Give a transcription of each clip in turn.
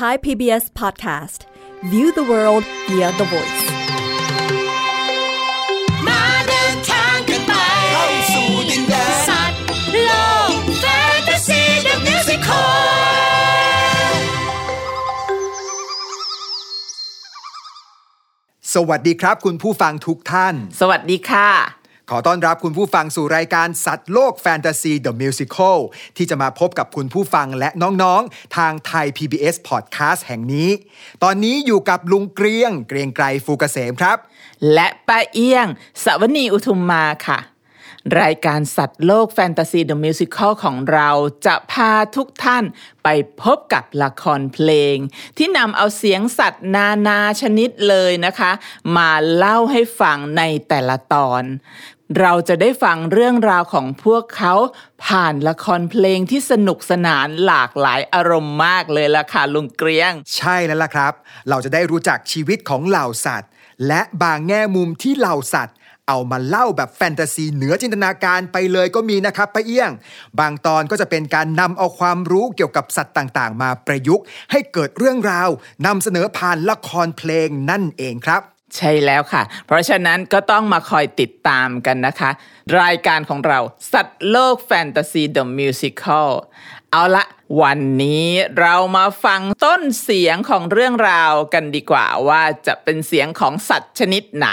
Thai PBS Podcast View the world via the voice มาเดินทางกันไปเข้าสู่ดินแดนสัตว์โลกแฟนตาซีเดอะมิวสิคลสวัสดีครับคุณผู้ฟังทุกท่าน สวัสดีค่ะ ขอต้อนรับคุณผู้ฟังสู่รายการสัตว์โลกแฟนตาซีเดอะมิวสิคลที่จะมาพบกับคุณผู้ฟังและน้องๆ ทางไทย PBS Podcast แห่งนี้ ตอนนี้อยู่กับลุงเกรียง เกรียงไกรฟูกเกษมครับ และป้าเอี้ยง สวนีอุทุมมาค่ะ รายการสัตว์โลกแฟนตาซีเดอะมิวสิคลของเราจะพาทุกท่านไปพบกับละครเพลง ที่นำเอาเสียงสัตว์นานาชนิดเลยนะคะ มาเล่าให้ฟังในแต่ละตอน เราจะได้ฟังเรื่องราวของพวกเขา ผ่านละครเพลงที่สนุกสนานหลากหลายอารมณ์มากเลยล่ะค่ะลุงเกรียง ใช่แล้วล่ะครับ เราจะได้รู้จักชีวิตของเหล่าสัตว์ และบางแง่มุมที่เหล่าสัตว์เอามาเล่าแบบแฟนตาซีเหนือจินตนาการไปเลยก็มีนะครับป้าเอี้ยง บางตอนก็จะเป็นการนำเอาความรู้เกี่ยวกับสัตว์ต่างๆ มาประยุกต์ ให้เกิดเรื่องราวนำเสนอผ่านละครเพลงนั่นเองครับ ใช่แล้วค่ะ เพราะฉะนั้นก็ต้องมาคอยติดตามกันนะคะ รายการของเราสัตว์โลกแฟนตาซีเดอะมิวสิคลเอาละวันนี้เรามาฟังต้นเสียงของเรื่องราวกันดีกว่าว่าจะเป็นเสียงของสัตว์ชนิดไหน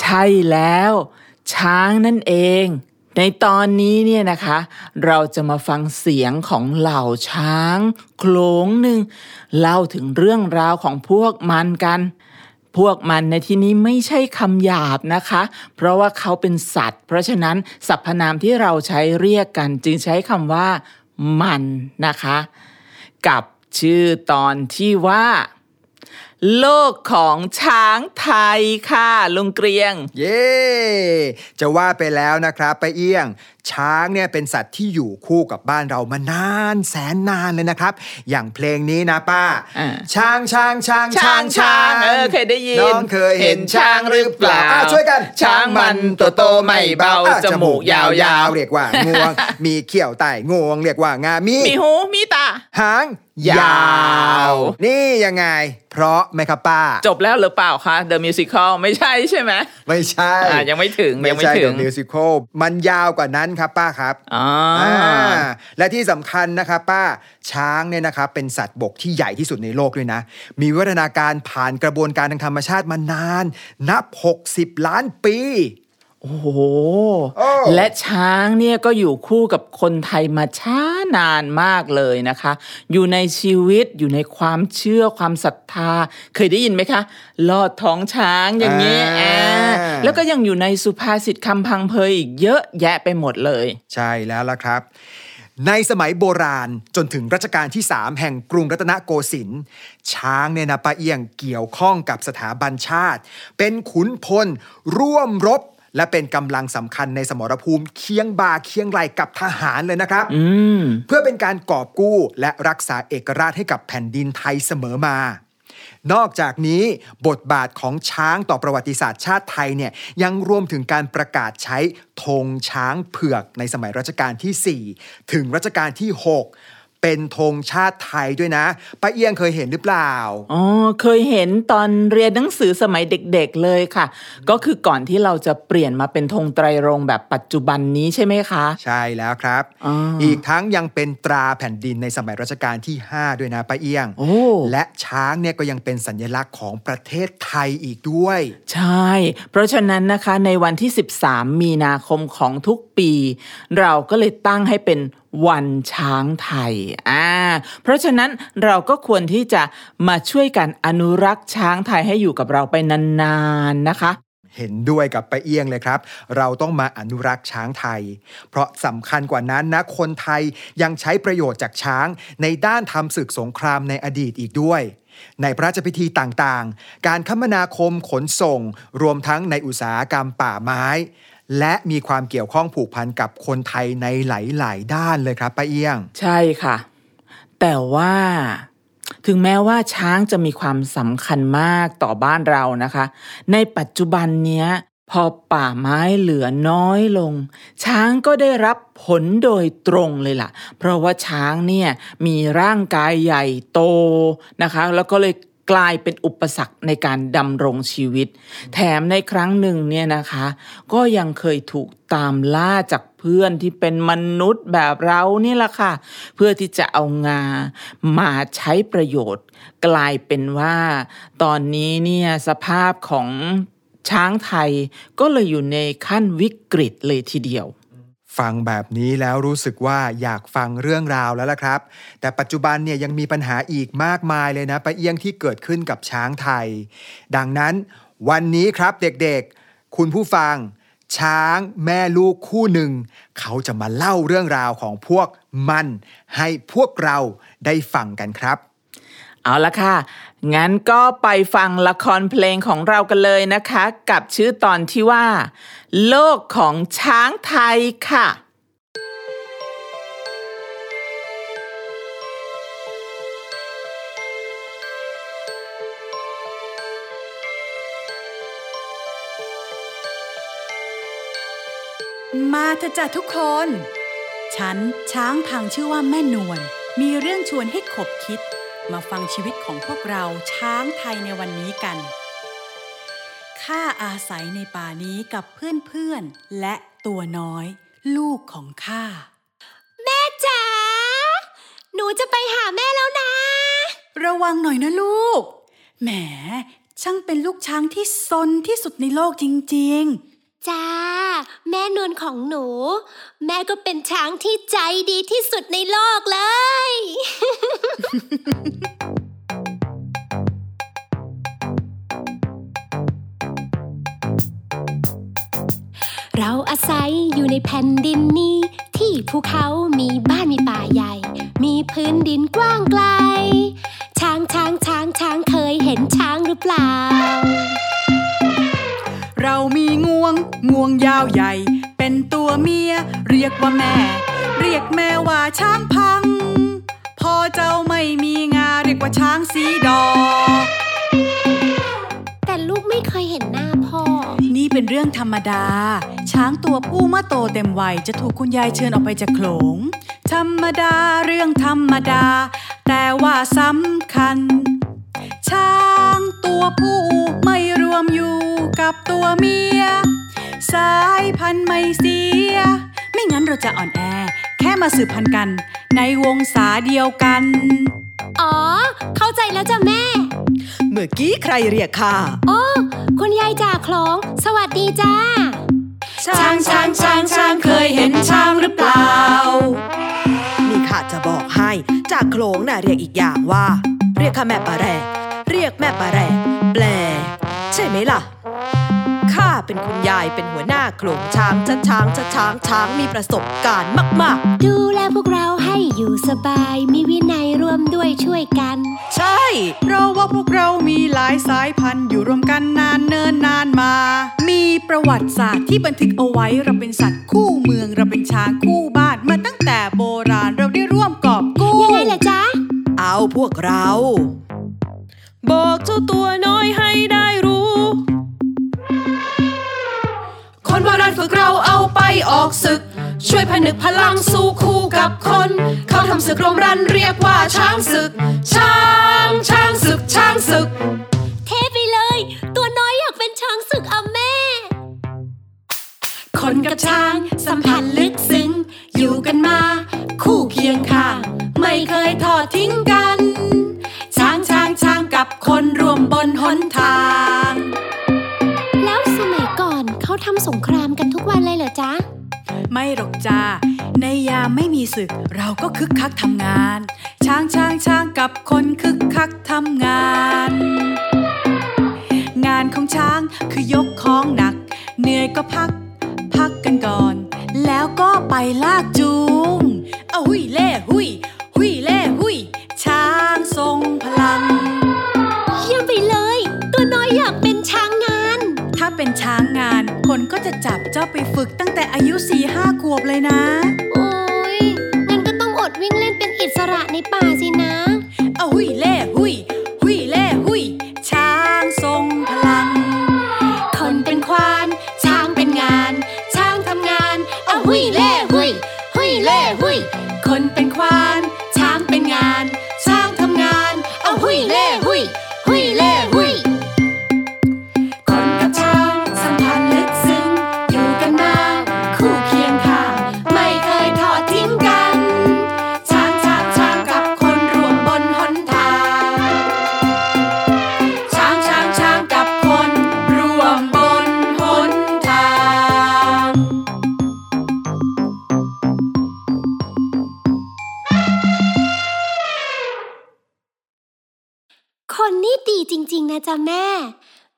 ใช่แล้ว ช้างนั่นเอง ในตอนนี้เนี่ยนะคะ เราจะมาฟังเสียงของเหล่าช้างโขลงหนึ่งเล่าถึงเรื่องราวของพวกมันกัน พวกมันในที่นี้ไม่ใช่คำหยาบนะคะ เพราะว่าเขาเป็นสัตว์ เพราะฉะนั้นสรรพนามที่เราใช้เรียกกันจึงใช้คำว่า มันนะคะ กับชื่อตอนที่ว่า โลกของช้างไทยค่ะลุงเกรียง เย่จะว่าไปแล้วนะครับไปเอี้ยง ช้างเนี่ยเป็นสัตว์ที่อยู่คู่กับบ้านเรามานานแสนนานเลยนะครับ อย่างเพลงนี้นะป้าอ่าช้างช้างช้างช้างช้างเออเคยได้ยินน้องเคยเห็นช้างหรือเปล่าอะช่วยกัน ช้างมันตัวโตไม่เบาอะจมูกยาวๆเรียกว่างวง มีเขี้ยวไต่งวง เรียกว่างามีมีหูมีตาหางยาว นี่ยังไง เพราะไหมครับป้า จบแล้วหรือเปล่าคะ The Musical ไม่ใช่ใช่ไหมไม่ใช่อ่ายังไม่ถึงไม่ยังไม่ใช่ถึ The ง Musical มันยาวกว่านั้นครับป้าครับอ๋อออ่าและที่สำคัญนะครับป้าช้างเนี่ยนะครับเป็นสัตว์บกที่ใหญ่ที่สุดในโลกด้วยนะ มีวิวัฒนาการผ่านกระบวนการทางธรรมชาติมานาน นับ 60 ล้านปี โอ้โหโอ้และช้างเนี่ยก็อยู่คู่กับคนไทยมาช้านานมากเลยนะคะ อยู่ในชีวิตอยู่ในความเชื่อความศรัทธา เคยได้ยินไหมคะ ลอดท้องช้างอย่างนี้อ่าอ่าแล้วก็ยังอยู่ในสุภาษิตคำพังเพยอีกเยอะแยะไปหมดเลย ใช่แล้วล่ะครับ ในสมัยโบราณจนถึงรัชกาลที่ 3 แห่งกรุงรัตนโกสินทร์ช้างเนี่ยนะป้าเอียงเกี่ยวข้องกับสถาบันชาติ เป็นขุนพลร่วมรบ และเป็นกำลังสำคัญในสมรภูมิเคียงบ่าเคียงไหลกับทหารเลยนะครับอืมเพื่อเป็นการกอบกู้และรักษาเอกราชให้กับแผ่นดินไทยเสมอมา นอกจากนี้บทบาทของช้างต่อประวัติศาสตร์ชาติไทยเนี่ยยังรวมถึงการประกาศใช้ธงช้างเผือกในสมัยรัชกาลที่ 4 ถึงรัชกาลที่ 6 เป็นธงชาติไทยด้วยนะป้าเอียงเคยเห็นหรือเปล่า อ๋อ เคยเห็นตอนเรียนหนังสือสมัยเด็กๆเลยค่ะ ก็คือก่อนที่เราจะเปลี่ยนมาเป็นธงไตรรงค์แบบปัจจุบันนี้ใช่ไหมคะ ใช่แล้วครับอ๋ออีอีกทั้งยังเป็นตราแผ่นดินในสมัยรัชกาลที่ 5 ด้วยนะป้าเอียงโอ้และช้างเนี่ยก็ยังเป็นสัญลักษณ์ของประเทศไทยอีกด้วย ใช่ เพราะฉะนั้นนะคะในวันที่ 13 มีนาคมของทุกปี เราก็เลยตั้งให้เป็น วันช้างไทยอ่าเพราะฉะนั้นเราก็ควรที่จะมาช่วยกันอนุรักษ์ช้างไทยให้อยู่กับเราไปนานๆนะคะเห็นด้วยกับไปเอียงเลยครับ เราต้องมาอนุรักษ์ช้างไทย เพราะสำคัญกว่านั้นนะ คนไทยยังใช้ประโยชน์จากช้าง ในด้านทำศึกสงครามในอดีตอีกด้วย ในพระราชพิธีต่างๆ การคมนาคมขนส่ง รวมทั้งในอุตสาหกรรมป่าไม้ และมีความเกี่ยวข้องผูกพันกับคนไทยในหลาย ๆ ด้านเลยครับป้าเอี้ยง ใช่ค่ะ แต่ว่าถึงแม้ว่าช้างจะมีความสำคัญมากต่อบ้านเรานะคะ ในปัจจุบันเนี้ยพอป่าไม้เหลือน้อยลง ช้างก็ได้รับผลโดยตรงเลยล่ะ เพราะว่าช้างเนี่ยมีร่างกายใหญ่โตนะคะ แล้วก็เลย กลายเป็นอุปสรรคในการดำรงชีวิต แถมในครั้งหนึ่งเนี่ยนะคะ ก็ยังเคยถูกตามล่าจากเพื่อนที่เป็นมนุษย์แบบเรานี่แหละค่ะ เพื่อที่จะเอางามาใช้ประโยชน์ กลายเป็นว่า ตอนนี้เนี่ยสภาพของช้างไทยก็เลยอยู่ในขั้นวิกฤตเลยทีเดียว ฟังแบบนี้แล้วรู้สึกว่าอยากฟังเรื่องราวแล้วล่ะครับ แต่ปัจจุบันเนี่ยยังมีปัญหาอีกมากมายเลยนะปะเอียงที่เกิดขึ้นกับช้างไทย ดังนั้นวันนี้ครับเด็กๆ คุณผู้ฟัง ช้างแม่ลูกคู่หนึ่ง เขาจะมาเล่าเรื่องราวของพวกมัน ให้พวกเราได้ฟังกันครับ เอาละค่ะ งั้นก็ไปฟังละครเพลงของเรากันเลยนะคะ กับชื่อตอนที่ว่า โลกของช้างไทยค่ะมาเถอะจ้ะทุกคน ฉันช้างพังชื่อว่าแม่นวลมีเรื่องชวนให้ขบคิด มาฟังชีวิตของพวกเราช้างไทยในวันนี้กัน ข้าอาศัยในป่านี้กับเพื่อนๆ และตัวน้อย ลูกของข้า แม่จ๋า หนูจะไปหาแม่แล้วนะ ระวังหน่อยนะลูก แหม ช่างเป็นลูกช้างที่ซนที่สุดในโลกจริง จ้า แม่นวลของหนู แม่ก็เป็นช้างที่ใจดีที่สุดในโลกเลย เราอาศัยอยู่ในแผ่นดินนี้ ที่ภูเขามีบ้านมีป่าใหญ่ มีพื้นดินกว้างไกล ช้างช้างช้างช้างเคยเห็นช้างหรือเปล่า งงวงยาวใหญ่ เป็นตัวเมีย เรียกว่าแม่ เรียกแม่ว่าช้างพัง พอเจ้าไม่มีงาเรียกว่าช้างสีดอกแต่ลูกไม่เคยเห็นหน้าพ่อ นี่เป็นเรื่องธรรมดา ช้างตัวผู้เมื่อโตเต็มวัยจะถูกคุณยายเชิญออกไปจากโขลง ธรรมดาเรื่องธรรมดา แต่ว่าสำคัญ ช้างตัวผู้ไม่รวมอยู่กับตัวเมีย สายพันธุ์ไม่เสีย ไม่งั้นเราจะอ่อนแอ แค่มาสืบพันธุ์กัน ในวงศาเดียวกัน อ๋อ เข้าใจแล้วจ้ะแม่ เมื่อกี้ใครเรียกข้าโอ้คุณยายจากคลอง สวัสดีจ้า ช้างช้างช้างช้างเคยเห็นช้างหรือเปล่า นี่ข้าจะบอกให้จากโขลงน่ะเรียกอีกอย่างว่า เรียกข้าแม่ปลาแรกเรียกแม่ปลาแรกแปล ใช่ไหมล่ะข้า เป็นคุณยายเป็นหัวหน้าโขลงช้างชัดช้างชัดช้างช้างมีประสบการณ์มากดูแลพวกเราให้อยู่สบาย มีวินัยร่วมด้วยช่วยกันๆใช่ เพราะว่าพวกเรามีหลายสายพันธุ์อยู่รวมกันนานเนินนานมา มีประวัติศาสตร์ที่บันทึกเอาไว้เราเป็นสัตว์คู่เมืองเราเป็นช้างคู่บ้านมาตั้งแต่โบราณเราได้ร่วมกอบกู้ยังไงล่ะจ๊ะเอาพวกเรา บอกเจ้าตัวน้อยให้ได้รู้ คนโบราณฝึกเราเอาไปออกศึก ช่วยผนึกพลังสู้คู่กับคน เขาทำศึกรมรันเรียกว่าช้างศึก ช้างช้างศึกช้างศึก เทไปเลย ตัวน้อยอยากเป็นช้างศึกอะแม่ คนกับช้างสัมพันธ์ลึกซึ้ง อยู่กันมา คู่เคียงข้างไม่เคยทอดทิ้งกัน ช้างช้างช้างกับคนรวมบนหนทาง ทำสงครามกันทุกวันเลยเหรอจ๊ะ ไม่หรอกจ้า ในยามไม่มีศึก เราก็คึกคักทำงาน ช้างช้างช้างกับคนคึกคักทำงาน งานของช้างคือยกของหนัก เหนื่อยก็พัก พักกันก่อน แล้วก็ไปลากจูงเอาหุยเล่หุยหุยเล่หุยช้างทรงพลัง เยี่ยมไปเลย ตัวน้อยอยากเป็นช้างงาน ถ้าเป็นช้างงาน คนก็จะจับเจ้าไปฝึกตั้งแต่อายุสี่ห้าขวบเลยนะ โอ้ยงั้นก็ต้องอดวิ่งเล่นเป็นอิสระในป่าสินะ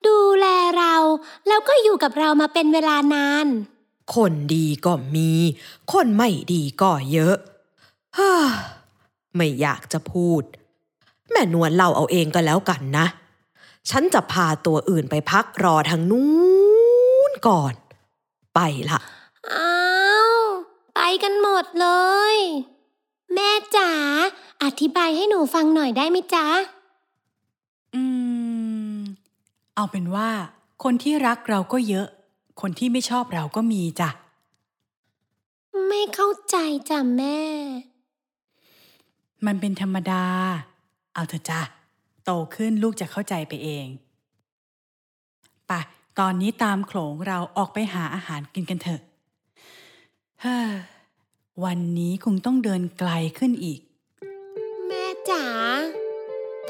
ดูแลเรา แล้วก็อยู่กับเรามาเป็นเวลานาน คนดีก็มี คนไม่ดีก็เยอะฮ่าไม่อยากจะพูด แม่นวลเล่าเอาเองก็แล้วกันนะ ฉันจะพาตัวอื่นไปพักรอทางนู้นก่อน ไปละอ้าวไปกันหมดเลย แม่จ๋าอธิบายให้หนูฟังหน่อยได้ไหมจ๊ะ อืม เอาเป็นว่า คนที่รักเราก็เยอะ คนที่ไม่ชอบเราก็มีจ้ะ ไม่เข้าใจจ้ะแม่ มันเป็นธรรมดา เอาเถอะจ้ะ โตขึ้นลูกจะเข้าใจไปเองไปะตอนนี้ตามโขลงเราออกไปหาอาหารกินกันเถอะ เฮ้อ วันนี้คงต้องเดินไกลขึ้นอีก แม่จ๋า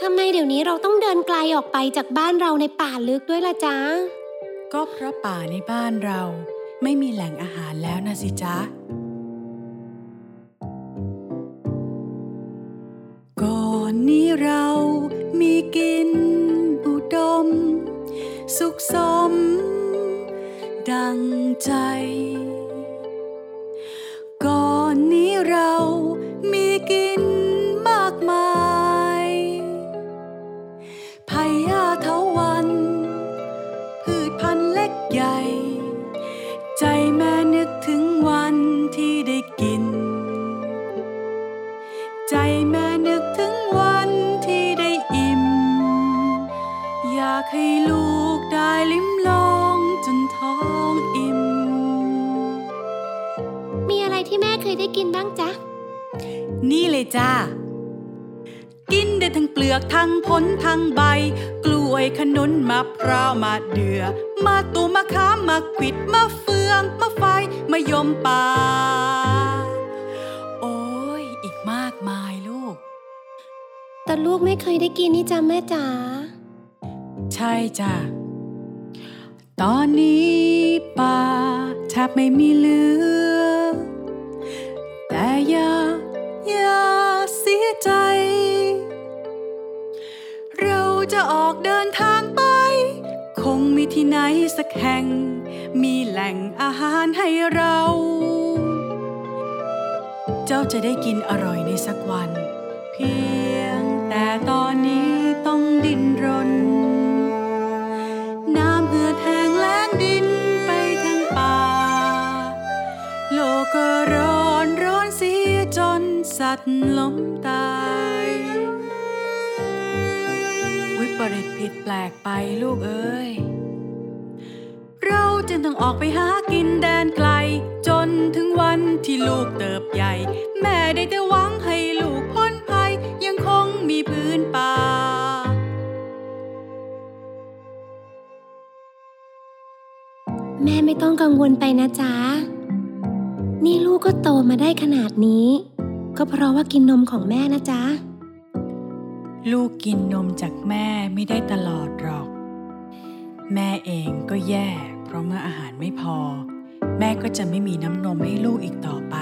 ทำไมเดี๋ยวนี้เราต้องเดินไกลออกไปจากบ้านเราในป่าลึกด้วยล่ะจ๊ะ ก็เพราะป่าในบ้านเราไม่มีแหล่งอาหารแล้วนะสิจ๊ะ ก่อนนี้เรามีกินอุดม สุขสม ดังใจ เลยจ้า กินได้ทั้งเปลือกทั้งผลทั้งใบ กล้วยขนุนมะพร้าวมะเดือ มาตูมมะขามมะขวิดมะเฟืองมะไฟมะยมป่า โอ้ยอีกมากมายลูก แต่ลูกไม่เคยได้กินนี่จ้ะแม่จ๋า ใช่จ้ะตอนนี้ป่าแทบไม่มีเหลือ จะออกเดินทางไป คงมีที่ไหนสักแห่ง มีแหล่งอาหารให้เรา เจ้าจะได้กินอร่อยในสักวัน เพียงแต่ตอนนี้ต้องดิ้นรน น้ำเหือดแห้งแล้งดินไปทั้งป่า โลกก็ร้อนร้อนเสียจนสัตว์ล้มตาย ปริตผิดแปลกไปลูกเอ้ย เราจึงต้องออกไปหากินแดนไกล จนถึงวันที่ลูกเติบใหญ่ แม่ได้แต่หวังให้ลูกพ้นภัย ยังคงมีพื้นป่าแม่ไม่ต้องกังวลไปนะจ๊ะ นี่ลูกก็โตมาได้ขนาดนี้ ก็เพราะว่ากินนมของแม่นะจ๊ะ ลูกกินนมจากแม่ไม่ได้ตลอดหรอก แม่เองก็แย่ เพราะเมื่ออาหารไม่พอ แม่ก็จะไม่มีน้ำนมให้ลูกอีกต่อไป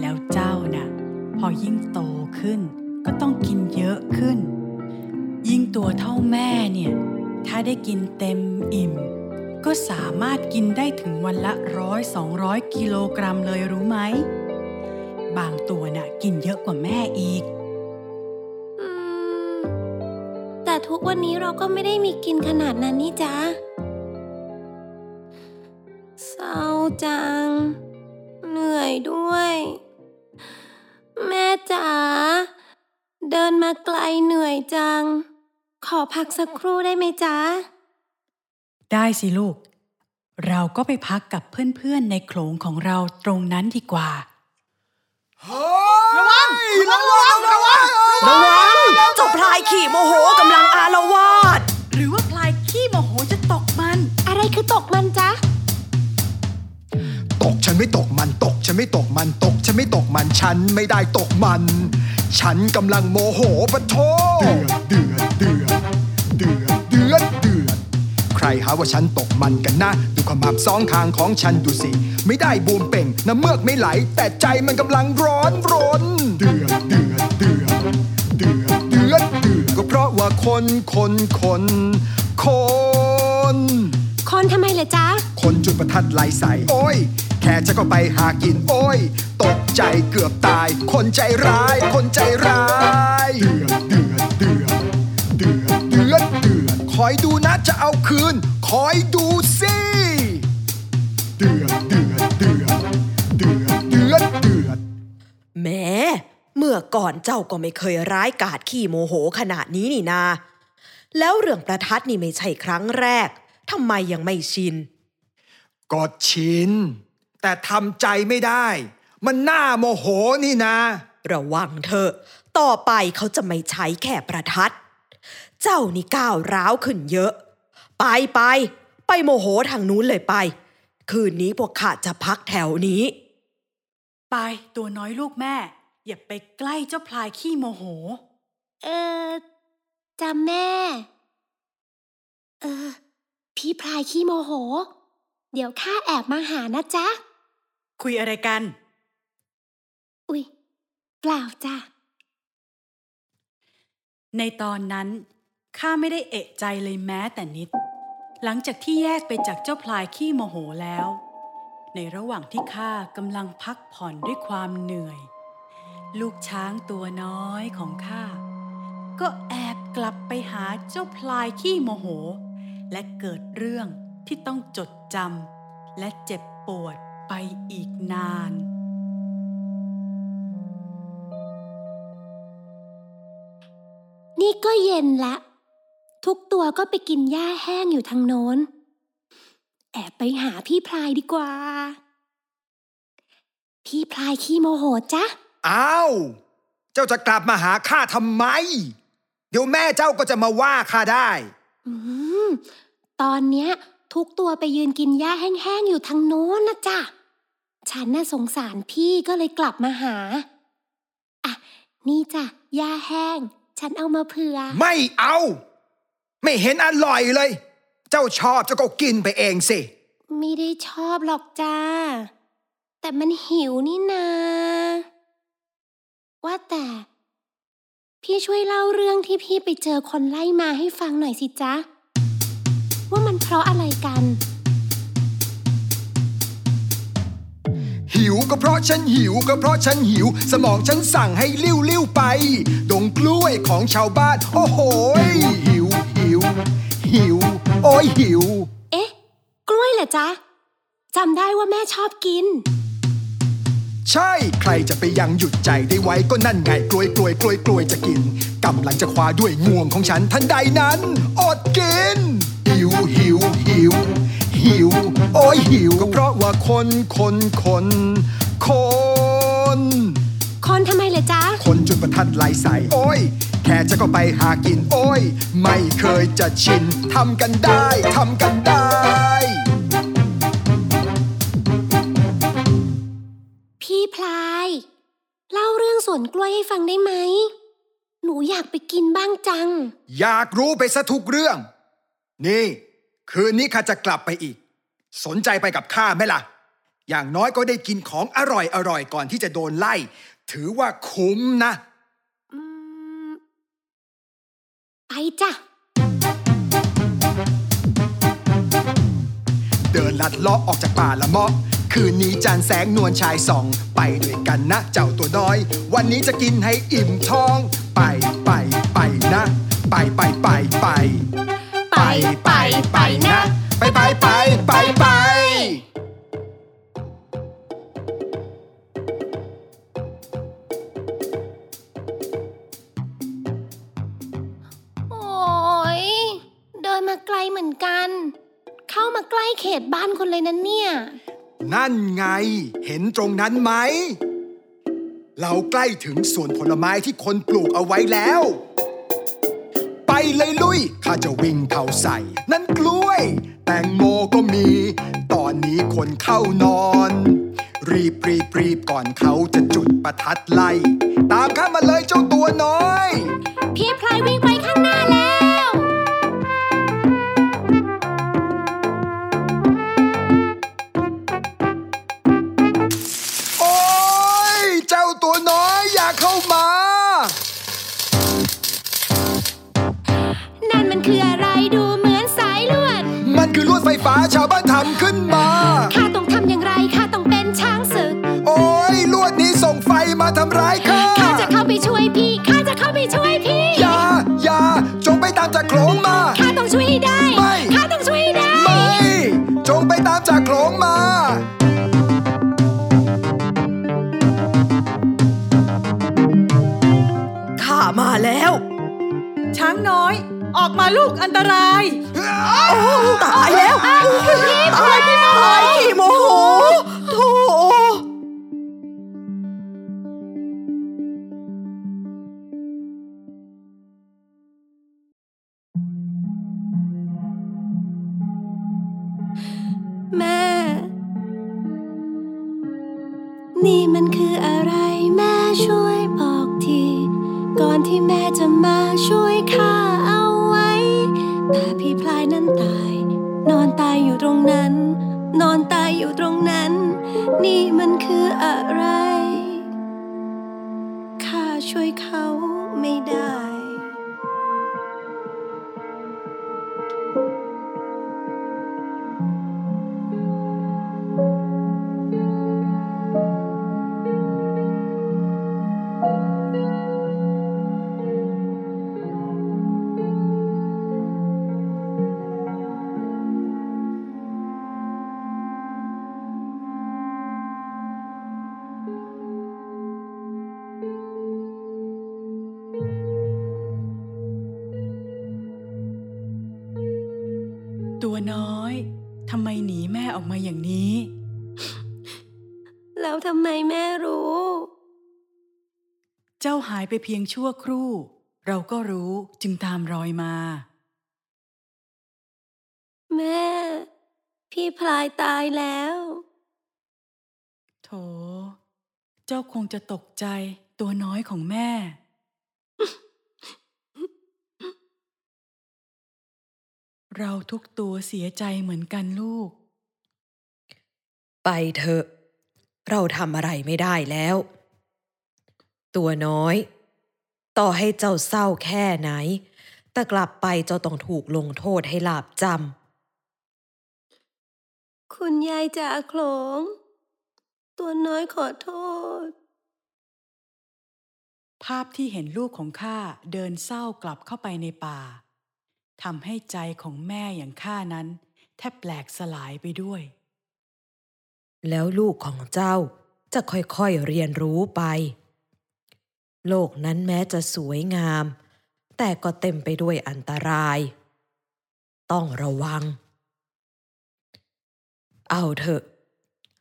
แล้วเจ้าน่ะ พอยิ่งโตขึ้น ก็ต้องกินเยอะขึ้น ยิ่งตัวเท่าแม่เนี่ย ถ้าได้กินเต็มอิ่ม ก็สามารถกินได้ถึงวันละร้อยสองร้อยกิโลกรัมเลยรู้ไหม บางตัวน่ะกินเยอะกว่าแม่อีก วันนี้เราก็ไม่ได้มีกินขนาดนั้นนี่จ๊ะเศร้าจัง เหนื่อยด้วย แม่จ๋าเดินมาไกลเหนื่อยจัง ขอพักสักครู่ได้ไหมจ๊ะ ได้สิลูก เราก็ไปพักกับเพื่อนๆในโขลงของเราตรงนั้นดีกว่า ระวังระวังระวังระวังเจ้าพลายขี่โมโหกำลังอาละวาด หรือว่าพลายขี่โมโหจะตกมัน อะไรคือตกมันจ๊ะ ตกฉันไม่ตกมันตกฉันไม่ตกมันตกฉันไม่ตกมันฉันไม่ได้ตกมัน ฉันกำลังโมโหปะโทเดือดเดือด หาว่าฉันตกมันกันนะ ดูความหับสองทางของฉันดูสิ ไม่ได้บูมเป่งน้ำเมือกไม่ไหล แต่ใจมันกำลังร้อนรนเดือดเดือดเดือดเดือดเดือดเดือดก็เพราะว่าคนคนคนคนคนทำไมเหรอจ๊ะ คนจุดประทัดไล่ใส่ โอ้ย แค่จะก็ไปหากิน โอ้ย ตกใจเกือบตาย คนใจร้าย คนใจร้ายเดือดเดือด อดคอยดูนะจะเอาคืน คอยดูสิเดือดเดือดเดือดเดือดเดือดเดือดแหม้เมื่อก่อนเจ้าก็ไม่เคยร้ายกาจขี้โมโหขนาดนี้นี่นา แล้วเรื่องประทัดนี่ไม่ใช่ครั้งแรกทำไมยังไม่ชิน ก็ชิน แต่ทำใจไม่ได้ มันน่าโมโหนี่นะ ระวังเถอะ ต่อไปเขาจะไม่ใช้แค่ประทัด เจ้านี่ก้าวร้าวขึ้นเยอะ ไปไป ไปโมโหทางนู้นเลยไป คืนนี้พวกข้าจะพักแถวนี้ ไปตัวน้อยลูกแม่ อย่าไปใกล้เจ้าพลายขี้โมโห เออจำแม่ เออ พี่พลายขี้โมโห เดี๋ยวข้าแอบมาหานะจ๊ะ คุยอะไรกัน อุ๊ยเปล่าจ้ะในตอนนั้น ข้าไม่ได้เอะใจเลยแม้แต่นิด หลังจากที่แยกไปจากเจ้าพลายขี้โมโหแล้ว ในระหว่างที่ข้ากำลังพักผ่อนด้วยความเหนื่อย ลูกช้างตัวน้อยของข้าก็แอบกลับไปหาเจ้าพลายขี้โมโห และเกิดเรื่องที่ต้องจดจำและเจ็บปวดไปอีกนาน นี่ก็เย็นละ ทุกตัวก็ไปกินหญ้าแห้งอยู่ทางโน้น แอบไปหาพี่พลายดีกว่า พี่พลายขี้โมโหจ๊ะอ้าว เจ้าจะกลับมาหาข้าทำไม เดี๋ยวแม่เจ้าก็จะมาว่าข้าได้อืมตอนเนี้ย ทุกตัวไปยืนกินหญ้าแห้งๆอยู่ทางโน้นนะจ๊ะฉันน่ะสงสารพี่ก็เลยกลับมาหา อะ นี่จ้ะหญ้าแห้ง ฉันเอามาเผื่อ ไม่เอา ไม่เห็นอร่อยเลย เจ้าชอบเจ้าก็กินไปเองสิ ไม่ได้ชอบหรอกจ้า แต่มันหิวนี่นา ว่าแต่ พี่ช่วยเล่าเรื่องที่พี่ไปเจอคนไล่มาให้ฟังหน่อยสิจ๊ะ ว่ามันเพราะอะไรกัน หิวก็เพราะฉันหิวก็เพราะฉันหิว สมองฉันสั่งให้ลิ้วลิ้วไป ดงกล้วยของชาวบ้าน โอ้โหยหิว หิวหิว โอ้ยหิว เอ๊ะ กล้วยเหรอจ๊ะจำได้ว่าแม่ชอบกิน ใช่ใครจะไปยังหยุดใจได้ไว้ก็นั่นไงกล้วยกล้วยกล้วยกล้วยจะกินกำลังจะคว้าด้วยงวงของฉันทันใดนั้น อดกิน หิวหิวหิว หิว โอ้ยหิว ก็เพราะว่าคนคนคนคน คนทำไมเหรอจ๊ะ คนจุดประทัดไล่ใส่โอ้ย แค่จะก็ไปหากินโอ้ย ไม่เคยจะชินทำกันได้ทำกันได้ พี่พลาย เล่าเรื่องสวนกล้วยให้ฟังได้ไหม หนูอยากไปกินบ้างจัง อยากรู้ไปซะทุกเรื่อง นี่ คืนนี้ข้าจะกลับไปอีก สนใจไปกับข้าไหมล่ะ อย่างน้อยก็ได้กินของอร่อยอร่อยก่อนที่จะโดนไล่ ถือว่าคุ้มนะ ไปจ้ะ เดินลัดเลาะออกจากป่าละเมาะคืนนี้จานแสงนวลชายส่อง ไปด้วยกันนะเจ้าตัวน้อย วันนี้จะกินให้อิ่มท้อง ไปไปไปนะ ไปไปไปไป ไปไปไปนะ ไปไปไปไปไป กลเหมือนกัน เข้ามาใกล้เขตบ้านคนเลยนะเนี่ย นั่นไง เห็นตรงนั้นไหม เราใกล้ถึงสวนผลไม้ที่คนปลูกเอาไว้แล้ว ไปเลยลุย ข้าจะวิ่งเข้าใส่ นั่นกล้วย แตงโมก็มี ตอนนี้คนเข้านอน รีบรีบรีบก่อนเขาจะจุดประทัดไล่ ตามข้ามาเลยเจ้าตัวน้อย พี่พลายวิ่งไป วดไออกมาลูกอันตรายตายแล้วตายพี่โมโหขี้โมโห นี่มันคืออะไร หนีแม่ออกมาอย่างนี้ แล้วทำไมแม่รู้ เจ้าหายไปเพียงชั่วครู่ เราก็รู้จึงตามรอยมา แม่ พี่พลายตายแล้ว โถ เจ้าคงจะตกใจตัวน้อยของแม่ เราทุกตัวเสียใจเหมือนกันลูก ไปเถอะ เราทำอะไรไม่ได้แล้ว ตัวน้อย ต่อให้เจ้าเศร้าแค่ไหน แต่กลับไปเจ้าต้องถูกลงโทษให้หลาบจคุณยายจ่าโขลง ตัวน้อยขอโทษ ภาพที่เห็นลูกของข้าเดินเศร้ากลับเข้าไปในป่า ทำให้ใจของแม่อย่างข้านั้น แทบแปลกสลายไปด้วยำแล้วลูกของเจ้าจะค่อยๆเรียนรู้ไป โลกนั้นแม้จะสวยงาม แต่ก็เต็มไปด้วยอันตราย ต้องระวัง เอาเถอะ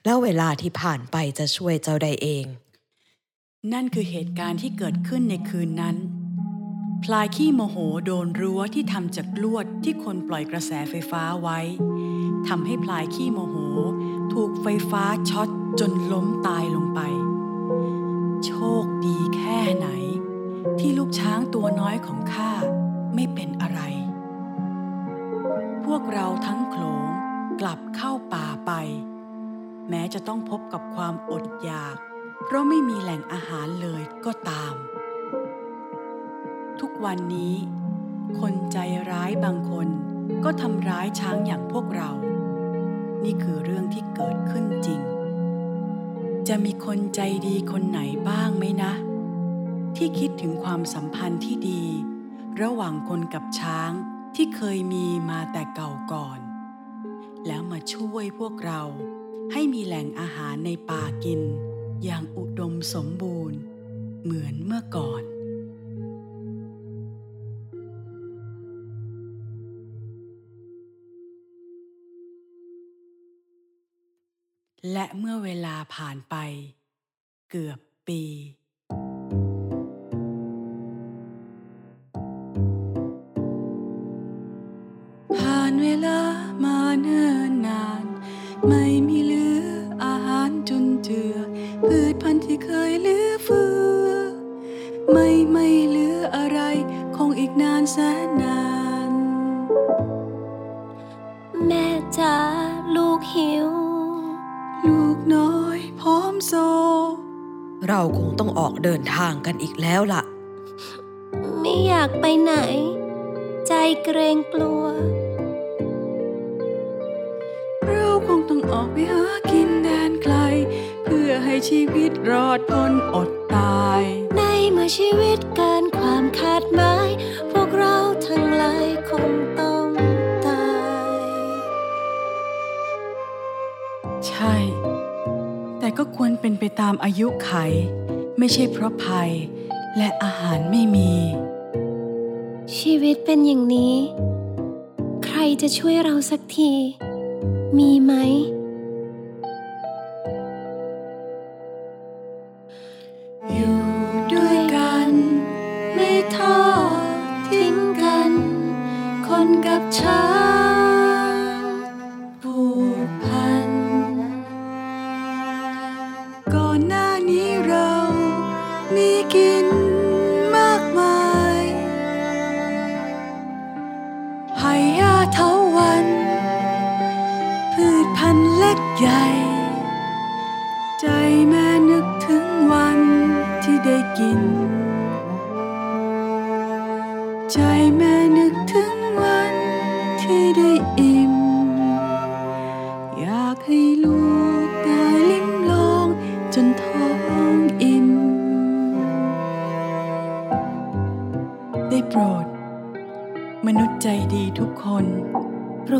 แล้วเวลาที่ผ่านไปจะช่วยเจ้าได้เอง นั่นคือเหตุการณ์ที่เกิดขึ้นในคืนนั้น พลายขี้โมโหโดนรั้วที่ทำจากลวดที่คนปล่อยกระแสไฟฟ้าไว้ทำให้พลายขี้โมโห ถูกไฟฟ้าช็อตจนล้มตายลงไป โชคดีแค่ไหน ที่ลูกช้างตัวน้อยของข้าไม่เป็นอะไร พวกเราทั้งโขลงกลับเข้าป่าไป แม้จะต้องพบกับความอดอยาก เพราะไม่มีแหล่งอาหารเลยก็ตาม ทุกวันนี้ คนใจร้ายบางคนก็ทำร้ายช้างอย่างพวกเรา นี่คือเรื่องที่เกิดขึ้นจริง จะมีคนใจดีคนไหนบ้างไหมนะ ที่คิดถึงความสัมพันธ์ที่ดี ระหว่างคนกับช้างที่เคยมีมาแต่เก่าก่อน แล้วมาช่วยพวกเราให้มีแหล่งอาหารในป่ากิน อย่างอุดมสมบูรณ์ เหมือนเมื่อก่อน และเมื่อเวลาผ่านไป เกือบปี แต่ก็ควรเป็นไปตามอายุไข ไม่ใช่เพราะภัย และอาหารไม่มี ชีวิตเป็นอย่างนี้ ใครจะช่วยเราสักที มีไหม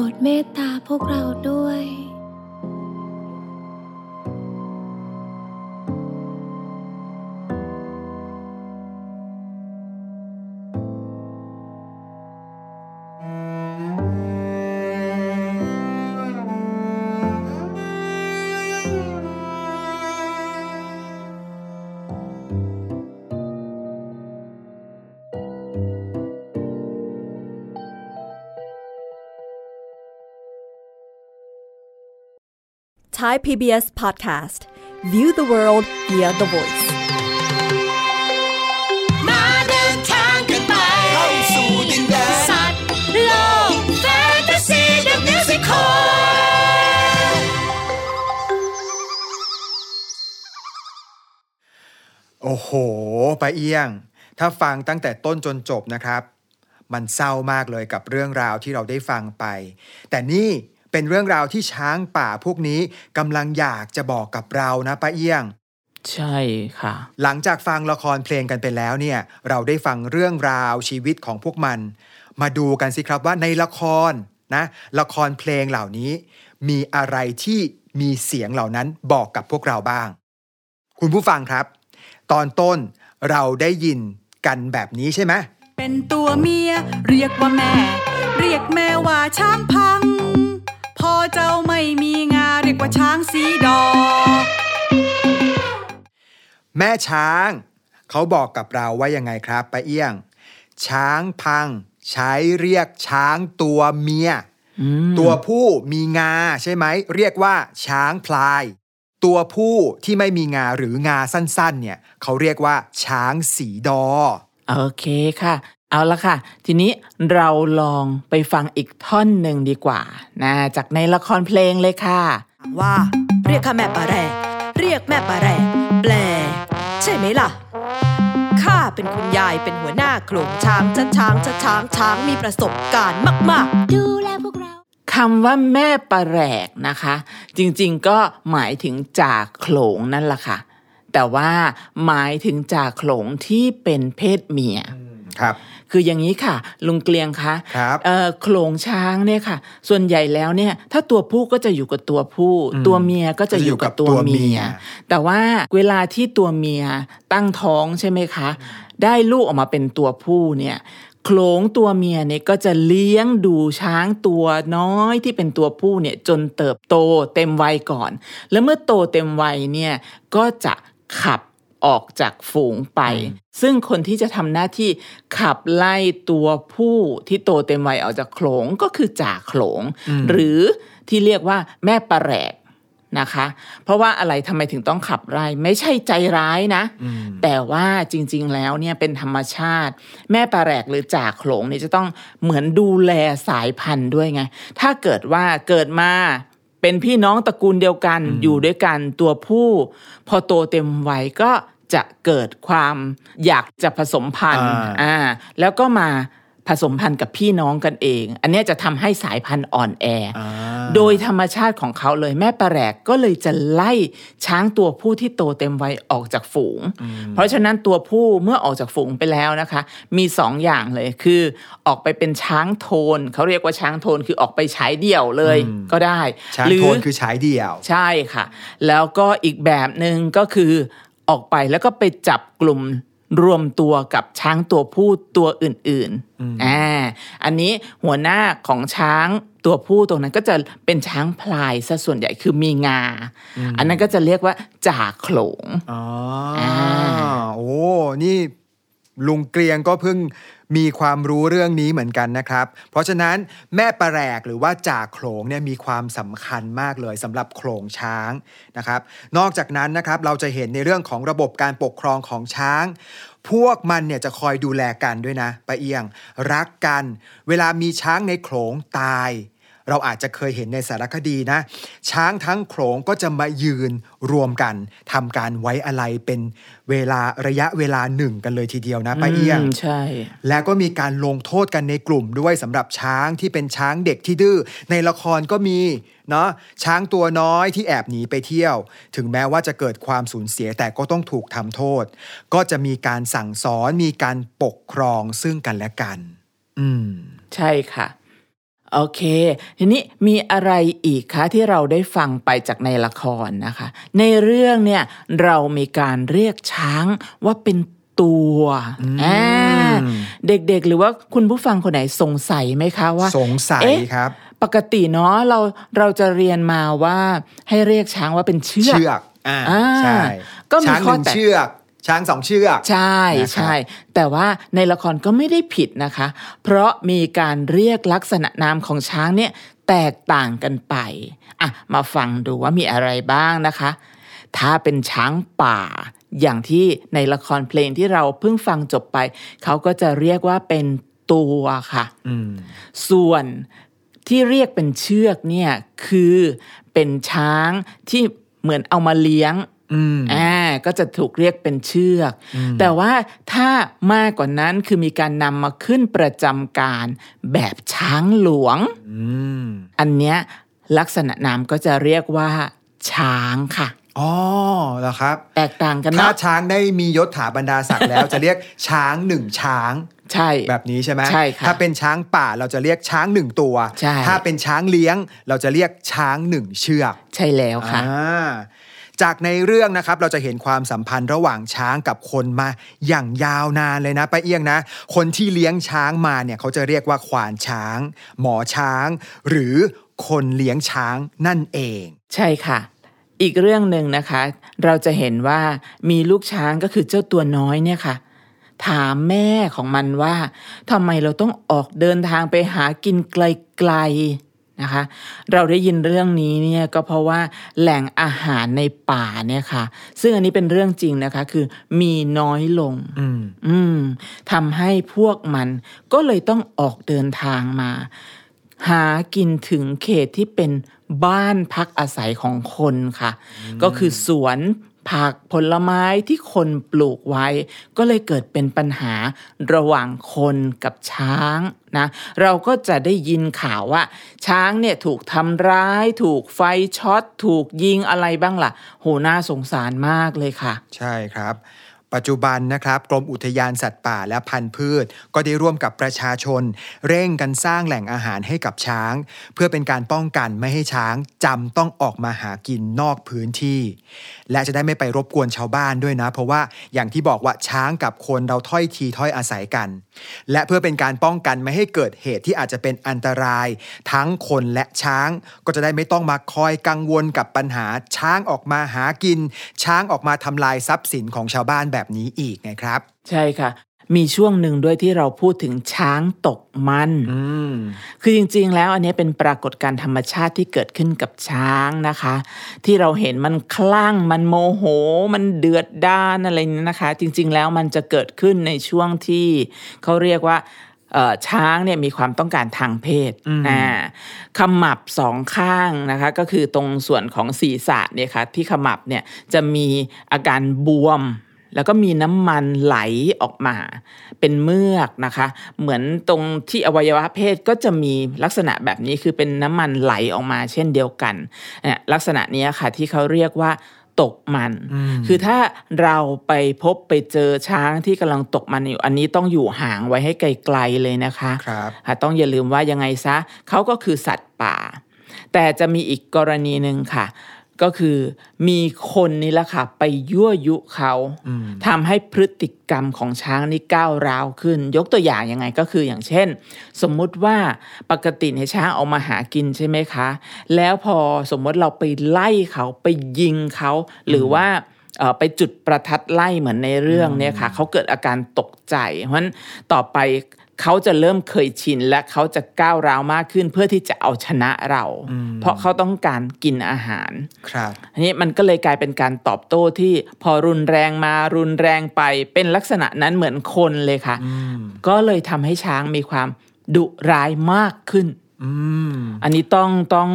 รดเมตตาพวกเราด้วย Thai PBS Podcast View the world via the voice มาเดินทางกันไปเข้าสู่ดินแดนสัตว์โลกแฟนตาซีเดอะมิวสิคอโอ้โหปาเอียง ถ้าฟังตั้งแต่ต้นจนจบนะครับ มันเศร้ามากเลยกับเรื่องราวที่เราได้ฟังไป แต่นี่ เป็นเรื่องราวที่ช้างป่าพวกนี้กำลังอยากจะบอกกับเรานะป้าเอียง ใช่ค่ะ หลังจากฟังละครเพลงกันไปแล้วเนี่ย เราได้ฟังเรื่องราวชีวิตของพวกมัน มาดูกันสิครับว่าในละครนะละครเพลงเหล่านี้ มีอะไรที่มีเสียงเหล่านั้นบอกกับพวกเราบ้าง คุณผู้ฟังครับ ตอนต้นเราได้ยินกันแบบนี้ใช่ไหมเป็นตัวเมียเรียกว่าแม่ เรียกแม่ว่าช้างพังพอ เจ้าไม่มีงาเรียกว่าช้างสีดอแม่ช้าง เขาบอกกับเราว่ายังไงครับป้าเอี้ยง ช้างพัง ใช้เรียกช้างตัวเมีย ตัวผู้มีงาใช่ไหม เรียกว่า ช้างพลาย ตัวผู้ที่ไม่มีงาหรืองาสั้นๆ เนี่ย เขาเรียกว่า ช้างสีดอ โอเคค่ะ เอาละค่ะ ทีนี้เราลองไปฟังอีกท่อนหนึ่งดีกว่านะจากในละครเพลงเลยค่ะ ว่า เรียกข้าแม่ปลาแรกเรียกแม่ปลาแรกแปล ใช่ไหมล่ะข้าเป็นคุณยายเป็นหัวหน้าโขลงช้างจะช้างจะช้างช้างมีประสบการณ์มากดูแลพวกเราคำว่าแม่ปลาแหลกนะคะ จริงๆก็หมายถึงจ่าโขลงนั่นแหละค่ะ แต่ว่าหมายถึงจ่าโขลงที่เป็นเพศเมียครับ คืออย่างนี้ค่ะ ลุงเกลียงคะครับเอ่อโขลงช้างเนี่ยค่ะ ส่วนใหญ่แล้วเนี่ย ถ้าตัวผู้ก็จะอยู่กับตัวผู้ ตัวเมียก็จะอยู่กับตัวเมีย แต่ว่าเวลาที่ตัวเมียตั้งท้องใช่ไหมคะ ได้ลูกออกมาเป็นตัวผู้เนี่ยโขลงตัวเมียเนี่ยก็จะเลี้ยงดูช้างตัวน้อยที่เป็นตัวผู้เนี่ยจนเติบโตเต็มวัยก่อน แล้วเมื่อโตเต็มวัยเนี่ยก็จะขับ ออกจากฝูงไป ซึ่งคนที่จะทำหน้าที่ขับไล่ตัวผู้ที่โตเต็มวัยออกจากโขลงก็คือจ่าโขลง หรือที่เรียกว่าแม่ปลาแหลกนะคะ เพราะว่าอะไรทำไมถึงต้องขับไล่ไม่ใช่ใจร้ายนะ แต่ว่าจริง ๆ แล้วเนี่ยเป็นธรรมชาติ แม่ปลาแหลกหรือจ่าโขลงเนี่ยจะต้องเหมือนดูแลสายพันธุ์ด้วยไง ถ้าเกิดว่าเกิดมา เป็นพี่น้องตระกูลเดียวกันอยู่ด้วยกันตัวผู้ พอโตเต็มวัยก็จะเกิดความอยากจะผสมพันธุ์อ่าอ่าแล้วก็มาผ สมพันธุ์กับพี่น้องกันเอง อันเนี้ยจะทำให้สายพันธุ์อ่อนแอออ่าโดยธรรมชาติของเขาเลยแม่ปลาแหลกก็เลยจะไล่ช้างตัวผู้ที่โตเต็มวัยออกจากฝูง เพราะฉะนั้นตัวผู้เมื่อออกจากฝูงไปแล้วนะคะ มีสองอย่างเลยคือออกไปเป็นช้างโทน เขาเรียกว่าช้างโทนคือออกไปฉายเดี่ยวเลยก็ได้ช้างหรืโทนคือฉายเดี่ยว ใช่ค่ะ แล้วก็อีกแบบหนึ่งก็คือออกไปแล้วก็ไปจับกลุ่ม รวมตัวกับช้างตัวผู้ตัวอื่นๆอ่าอันนี้หัวหน้าของช้างตัวผู้ตรงนั้นก็จะเป็นช้างพลายซะส่วนใหญ่คือมีงา อันนั้นก็จะเรียกว่าจ่าโขลงอ๋ออ่าโอ้นี่ ลุงเกรียงก็เพิ่งมีความรู้เรื่องนี้เหมือนกันนะครับ เพราะฉะนั้นแม่ปลาแหลกหรือว่าจ่าโขลงเนี่ยมีความสำคัญมากเลยสำหรับโขลงช้างนะครับ นอกจากนั้นนะครับเราจะเห็นในเรื่องของระบบการปกครองของช้าง พวกมันเนี่ยจะคอยดูแลกันด้วยนะป้าเอียง รักกัน เวลามีช้างในโขลงตาย เราอาจจะเคยเห็นในสารคดีนะ ช้างทั้งโขลงก็จะมายืนรวมกันทำการไว้อะไรเป็นเวลาระยะเวลาหนึ่งกันเลยทีเดียวนะป้าเอี้ยงมใช่ แล้วก็มีการลงโทษกันในกลุ่มด้วยสำหรับช้างที่เป็นช้างเด็กที่ดื้อในละครก็มีเนาะช้างตัวน้อยที่แอบหนีไปเที่ยว ถึงแม้ว่าจะเกิดความสูญเสียแต่ก็ต้องถูกทำโทษ ก็จะมีการสั่งสอนมีการปกครองซึ่งกันและกัน อืม ใช่ค่ะ โอเค ทีนี้มีอะไรอีกคะที่เราได้ฟังไปจากในละครนะคะ ในเรื่องเนี่ยเรามีการเรียกช้างว่าเป็นตัวอ่าเด็กๆ หรือว่าคุณผู้ฟังคนไหนสงสัยไหมคะว่า สงสัยเอ๊ะครับ ปกติเนาะเราเราจะเรียนมาว่าให้เรียกช้างว่าเป็นเชือกเชือกอ่าอ่าใช่ก็มีช้างหข้อนึ่งแตกเชือก ช้างสองเชือก ใช่นะครับใช่ แต่ว่าในละครก็ไม่ได้ผิดนะคะ เพราะมีการเรียกลักษณะนามของช้างเนี่ยแตกต่างกันไป อะ มาฟังดูว่ามีอะไรบ้างนะคะ ถ้าเป็นช้างป่า อย่างที่ในละครเพลงที่เราเพิ่งฟังจบไป เขาก็จะเรียกว่าเป็นตัวค่ะอืมส่วนที่เรียกเป็นเชือกเนี่ยคือเป็นช้างที่เหมือนเอามาเลี้ยงอืมอ่า ก็จะถูกเรียกเป็นเชือก แต่ว่าถ้ามากกว่านั้นคือมีการนำมาขึ้นประจำการแบบช้างหลวงอืมอันเนี้ยลักษณะนามก็จะเรียกว่า ช้างค่ะอ๋อเหรอครับ แตกต่างกันถ้าเนาะช้างได้มียศถาบรรดาศักดิ์แล้วจะเรียกช้างหนึ่งช้าง ใช่ แบบนี้ใช่ไหมใช่ค่ะถ้าเป็นช้างป่าเราจะเรียกช้างหนึ่งตัวใช่ถ้าเป็นช้างเลี้ยง เราจะเรียกช้างหนึ่งเชือก ใช่แล้วค่ะอ่า จากในเรื่องนะครับเราจะเห็นความสัมพันธ์ระหว่างช้างกับคนมาอย่างยาวนานเลยนะป้าเอียงนะ คนที่เลี้ยงช้างมาเนี่ยเขาจะเรียกว่าควานช้าง หมอช้าง หรือคนเลี้ยงช้างนั่นเอง ใช่ค่ะ อีกเรื่องหนึ่งนะคะ เราจะเห็นว่ามีลูกช้างก็คือเจ้าตัวน้อยเนี่ยค่ะ ถามแม่ของมันว่าทำไมเราต้องออกเดินทางไปหากินไกลๆ นะคะ เราได้ยินเรื่องนี้เนี่ยก็เพราะว่าแหล่งอาหารในป่าเนี่ยค่ะ ซึ่งอันนี้เป็นเรื่องจริงนะคะ คือมีน้อยลง อืมอืมทำให้พวกมันก็เลยต้องออกเดินทางมา หากินถึงเขตที่เป็นบ้านพักอาศัยของคนค่ะ ก็คือสวน ผักผลไม้ที่คนปลูกไว้ ก็เลยเกิดเป็นปัญหาระหว่างคนกับช้างนะเราก็จะได้ยินข่าวว่า ช้างเนี่ยถูกทำร้าย ถูกไฟช็อต ถูกยิงอะไรบ้างล่ะ โหน่าสงสารมากเลยค่ะ ใช่ครับปัจจุบันนะครับกรมอุทยานสัตว์ป่าและพันธุ์พืช ก็ได้ร่วมกับประชาชน เร่งกันสร้างแหล่งอาหารให้กับช้าง เพื่อเป็นการป้องกันไม่ให้ช้างจำต้องออกมาหากินนอกพื้นที่ และจะได้ไม่ไปรบกวนชาวบ้านด้วยนะ เพราะว่าอย่างที่บอกว่าช้างกับคนเราถ้อยทีถ้อยอาศัยกัน และเพื่อเป็นการป้องกันไม่ให้เกิดเหตุที่อาจจะเป็นอันตราย ทั้งคนและช้างก็จะได้ไม่ต้องมาคอยกังวลกับปัญหา ช้างออกมาหากิน ช้างออกมาทำลายทรัพย์สินของชาวบ้านแบบนี้อีกไงครับ ใช่ค่ะ มีช่วงหนึ่งด้วยที่เราพูดถึงช้างตกมันอืมคือจริงๆ แล้วอันนี้เป็นปรากฏการณ์ธรรมชาติที่เกิดขึ้นกับช้างนะคะ ที่เราเห็นมันคลั่งมันโมโห มันเดือดด้านอะไรนี้นะคะ จริง ๆ แล้วมันจะเกิดขึ้นในช่วงที่เขาเรียกว่าเอ่อช้างเนี่ยมีความต้องการทางเพศอ่าขมับสองข้างนะคะ ก็คือตรงส่วนของศีรษะเนี่ยค่ะที่ขมับเนี่ยจะมีอาการบวม แล้วก็มีน้ำมันไหลออกมา เป็นเมือกนะคะ เหมือนตรงที่อวัยวะเพศก็จะมีลักษณะแบบนี้คือเป็นน้ำมันไหลออกมาเช่นเดียวกันเนี่ยลักษณะนี้ค่ะที่เขาเรียกว่าตกมัน คือถ้าเราไปพบไปเจอช้างที่กำลังตกมันอยู่ อันนี้ต้องอยู่ห่างไว้ให้ไกลๆเลยนะคะครับค่ะต้องอย่าลืมว่ายังไงซะเขาก็คือสัตว์ป่า แต่จะมีอีกกรณีหนึ่งค่ะ ก็คือมีคนนี่แหละค่ะไปยั่วยุเขาทำให้พฤติกรรมของช้างนี่ก้าวร้าวขึ้น ยกตัวอย่างยังไงก็คืออย่างเช่น สมมุติว่าปกติเนี่ยช้างออกมาหากินใช่ไหมคะ แล้วพอสมมติเราไปไล่เขาไปยิงเขาหรือว่าเอ่อไปจุดประทัดไล่เหมือนในเรื่องเนี่ยค่ะเขาเกิดอาการตกใจ เพราะฉะนั้นต่อไป เขาจะเริ่มเคยชินและเขาจะก้าวร้าวมากขึ้นเพื่อที่จะเอาชนะเรา เพราะเขาต้องการกินอาหาร ครับอันนี้มันก็เลยกลายเป็นการตอบโต้ที่พอรุนแรงมารุนแรงไปเป็นลักษณะนั้นเหมือนคนเลยค่ะ ก็เลยทำให้ช้างมีความดุร้ายมากขึ้นอืมอันนี้ต้องต้อง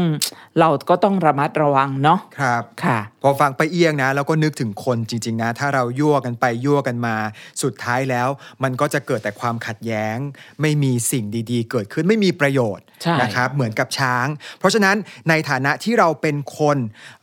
เราก็ต้องระมัดระวังเนาะครับค่ะ พอฟังไปเอียงนะแล้วก็นึกถึงคนจริง ๆ นะ ถ้าเรายั่วกันไปยั่วกันมา สุดท้ายแล้ว มันก็จะเกิดแต่ความขัดแย้ง ไม่มีสิ่งดีๆ เกิดขึ้นไม่มีประโยชน์ใช่นะครับเหมือนกับช้าง เพราะฉะนั้นในฐานะที่เราเป็นคน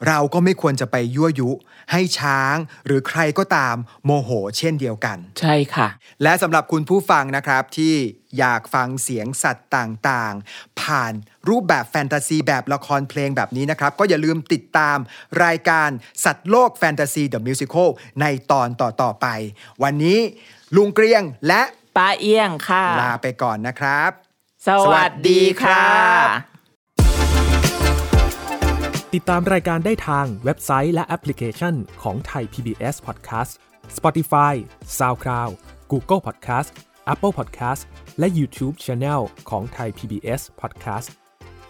เราก็ไม่ควรจะไปยั่วยุ ให้ช้างหรือใครก็ตามโมโห เช่นเดียวกัน ใช่ค่ะ และสำหรับคุณผู้ฟังนะครับที่อยากฟังเสียงสัตว์ต่างๆ ผ่าน รูปแบบแฟนตาซีแบบละครเพลงแบบนี้นะครับ ก็อย่าลืมติดตามรายการสัตว์โลกแฟนตาซีเดอะมิวสิควลในตอนต่อๆไป วันนี้ลุงเกรียงและป้าเอี้ยงค่ะ ลาไปก่อนนะครับ สวัสดีค่ะ ติดตามรายการได้ทางเว็บไซต์และแอปพลิเคชันของไทย PBS Podcast Spotify SoundCloud Google Podcast Apple Podcast และ YouTube Channel ของไทย PBS Podcast